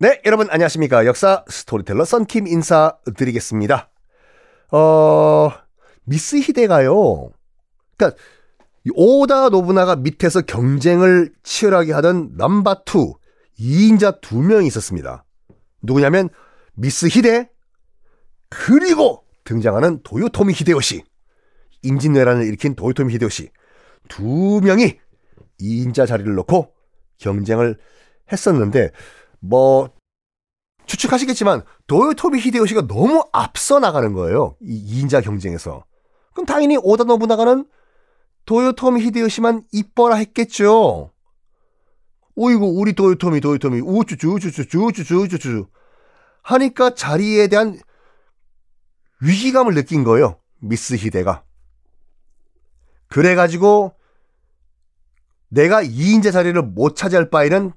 네, 여러분 안녕하십니까. 역사 스토리텔러 썬킴 인사드리겠습니다. 어, 미츠히데가요. 그러니까 오다 노부나가 밑에서 경쟁을 치열하게 하던 넘버2 2인자 두 명이 있었습니다. 누구냐면 미츠히데 그리고 등장하는 도요토미 히데요시 임진왜란을 일으킨 도요토미 히데요시 두 명이 2인자 자리를 놓고 경쟁을 했었는데 뭐 추측하시겠지만 도요토미 히데요시가 너무 앞서 나가는 거예요. 이 2인자 경쟁에서. 그럼 당연히 오다 노부나가는 도요토미 히데요시만 이뻐라 했겠죠. 오이고 우리 도요토미 도요토미 우쭈쭈 우쭈쭈 우쭈쭈 우쭈쭈 하니까 자리에 대한 위기감을 느낀 거예요. 미스 히데가. 그래가지고 내가 2인자 자리를 못 차지할 바에는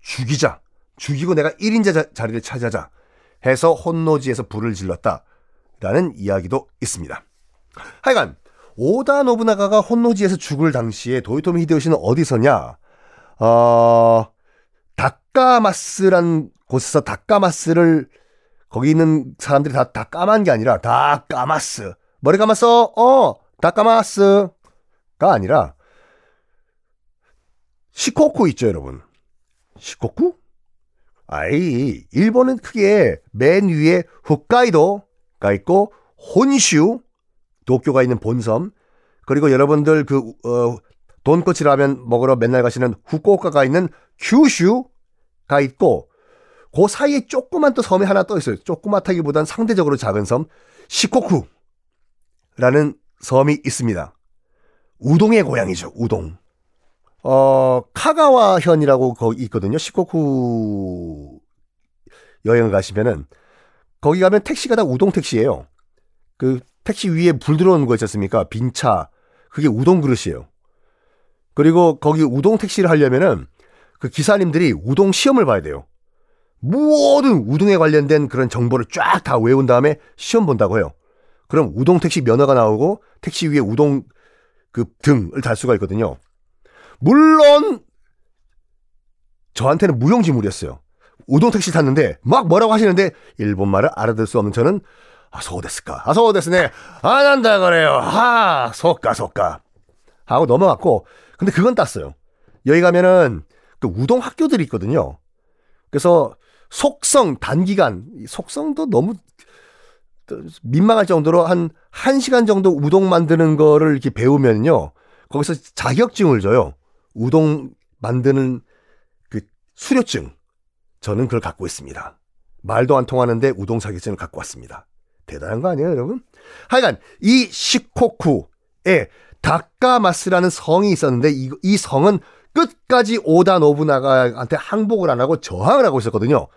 죽이자. 죽이고 내가 1인자 자, 리를 차지하자 해서 혼노지에서 불을 질렀다. 라는 이야기도 있습니다. 하여간 오다 노부나가가 혼노지에서 죽을 당시에 도요토미 히데요시는 어디서냐? 어, 다까마스란 곳에서 다까마스를 거기 있는 사람들이 다, 다 까만 게 아니라 다 까마스. 머리 감았어? 어, 다 까마스가 아니라 시코쿠 있죠, 여러분. 시코쿠? 아이, 일본은 크게 맨 위에 홋카이도가 있고 혼슈, 도쿄가 있는 본섬, 그리고 여러분들 그 어, 돈코치 라면 먹으러 맨날 가시는 후쿠오카가 있는 큐슈가 있고 그 사이에 조그만 또 섬이 하나 떠 있어요. 조그맣다기보단 상대적으로 작은 섬 시코쿠라는 섬이 있습니다. 우동의 고향이죠. 우동. 어, 카가와현이라고 거기 있거든요. 시코쿠 여행을 가시면은 거기 가면 택시가 다 우동 택시예요. 그 택시 위에 불 들어오는 거 있지 않습니까? 빈 차. 그게 우동 그릇이에요. 그리고 거기 우동 택시를 하려면은 그 기사님들이 우동 시험을 봐야 돼요. 모든 우동에 관련된 그런 정보를 쫙 다 외운 다음에 시험 본다고 해요. 그럼 우동 택시 면허가 나오고 택시 위에 우동 그 등을 달 수가 있거든요. 물론 저한테는 무용지물이었어요. 우동 택시 탔는데 막 뭐라고 하시는데 일본 말을 알아들 수 없는 저는 아, 소데스까? 아, 소데스네. 안 한다 그래요. 아, 속가, 속가. 하고 넘어갔고, 근데 그건 땄어요. 여기 가면은 그 우동 학교들이 있거든요. 그래서 속성, 단기간, 속성도 너무 민망할 정도로 한 1시간 정도 우동 만드는 거를 이렇게 배우면요. 거기서 자격증을 줘요. 우동 만드는 그 수료증. 저는 그걸 갖고 있습니다. 말도 안 통하는데 우동 자격증을 갖고 왔습니다. 대단한 거 아니에요, 여러분? 하여간 이 시코쿠에 다카마스라는 성이 있었는데 이, 이 성은 끝까지 오다 노부나가한테 항복을 안 하고 저항을 하고 있었거든요.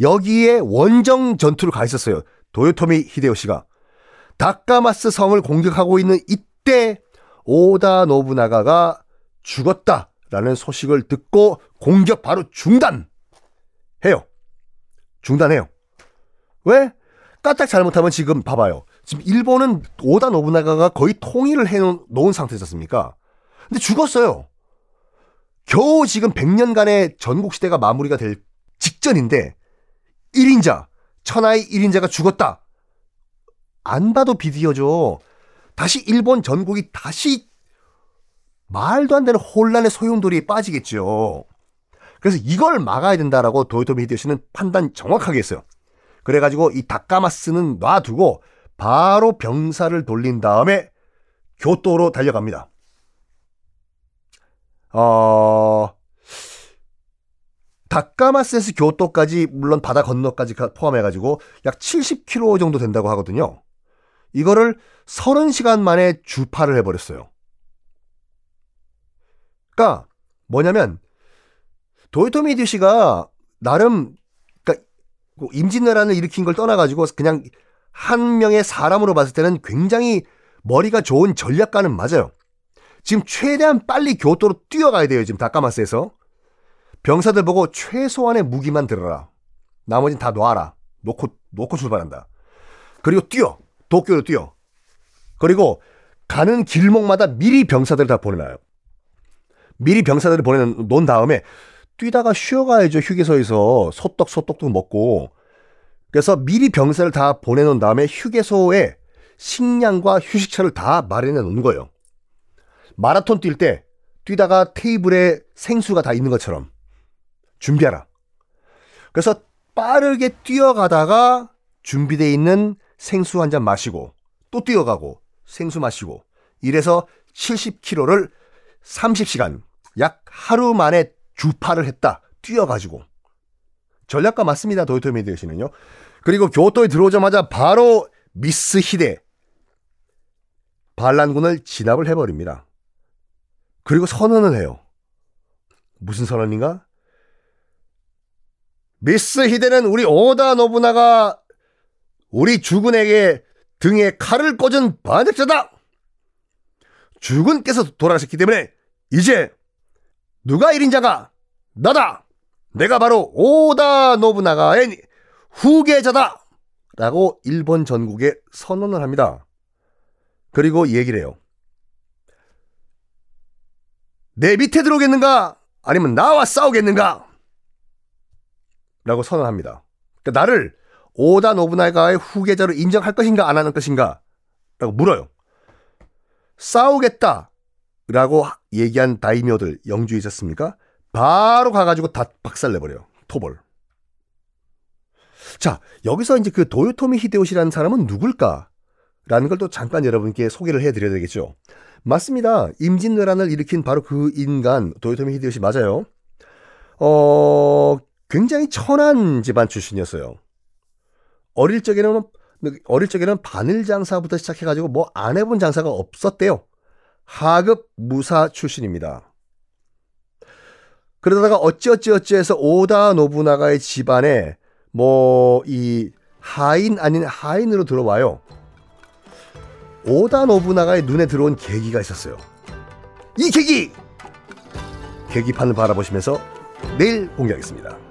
여기에 원정 전투를 가 있었어요. 도요토미 히데요시가. 다카마스 성을 공격하고 있는 이때 오다 노부나가가 죽었다라는 소식을 듣고 공격 바로 중단해요. 중단해요. 왜? 까딱 잘못하면 지금 봐봐요. 지금 일본은 오다 노부나가가 거의 통일을 해놓은 상태였습니까? 근데 죽었어요. 겨우 지금 100년간의 전국시대가 마무리가 될 직전인데 1인자, 천하의 1인자가 죽었다. 안 봐도 비디오죠. 다시 일본 전국이 다시 말도 안 되는 혼란의 소용돌이에 빠지겠죠. 그래서 이걸 막아야 된다라고 도요토미 히데요시는 판단 정확하게 했어요. 그래가지고 이 다카마스는 놔두고 바로 병사를 돌린 다음에 교토로 달려갑니다. 어, 다카마스에서 교토까지 물론 바다 건너까지 포함해가지고 약 70km 정도 된다고 하거든요. 이거를 30시간 만에 주파를 해버렸어요. 그러니까 뭐냐면 도요토미 히데요시가 나름 그러니까 임진왜란을 일으킨 걸 떠나가지고 그냥 한 명의 사람으로 봤을 때는 굉장히 머리가 좋은 전략가는 맞아요. 지금 최대한 빨리 교토로 뛰어가야 돼요. 지금 다카마스에서. 병사들 보고 최소한의 무기만 들어라. 나머진 다 놔라. 놓고, 놓고 출발한다. 그리고 뛰어. 도쿄로 뛰어. 그리고 가는 길목마다 미리 병사들 다 보내놔요. 미리 병사들을 보내놓은 다음에 뛰다가 쉬어가야죠. 휴게소에서 소떡 소떡도 먹고. 그래서 미리 병사를 다 보내놓은 다음에 휴게소에 식량과 휴식처를 다 마련해 놓은 거예요. 마라톤 뛸 때 뛰다가 테이블에 생수가 다 있는 것처럼 준비하라. 그래서 빠르게 뛰어가다가 준비되어 있는 생수 한 잔 마시고 또 뛰어가고 생수 마시고 이래서 70km를 30시간 약 하루 만에 주파를 했다. 뛰어가지고. 전략가 맞습니다. 도요토미 히데요시는요. 그리고 교토에 들어오자마자 바로 미스 히데 반란군을 진압을 해버립니다. 그리고 선언을 해요. 무슨 선언인가? 미스 히데는 우리 오다 노부나가 우리 주군에게 등에 칼을 꽂은 반역자다! 주군께서 돌아가셨기 때문에 이제 누가 1인자가 나다! 내가 바로 오다 노부나가의 후계자다! 라고 일본 전국에 선언을 합니다. 그리고 얘기를 해요. 내 밑에 들어오겠는가? 아니면 나와 싸우겠는가? 라고 선언합니다. 그러니까 나를 오다 노부나가의 후계자로 인정할 것인가 안 하는 것인가? 라고 물어요. 싸우겠다. 라고 얘기한 다이묘들 영주에 있었습니까? 바로 가가지고 다 박살내버려요. 토벌. 자, 여기서 이제 그 도요토미 히데요시라는 사람은 누굴까? 라는 걸 또 잠깐 여러분께 소개를 해드려야 되겠죠. 맞습니다. 임진왜란을 일으킨 바로 그 인간, 도요토미 히데요시 맞아요. 어, 굉장히 천한 집안 출신이었어요. 어릴 적에는, 어릴 적에는 바늘 장사부터 시작해가지고 뭐 안 해본 장사가 없었대요. 하급 무사 출신입니다. 그러다가 어찌어찌어찌 해서 오다 노부나가의 집안에 뭐 이 하인 아닌 하인으로 들어와요. 오다 노부나가의 눈에 들어온 계기가 있었어요. 이 계기! 계기판을 바라보시면서 내일 공개하겠습니다.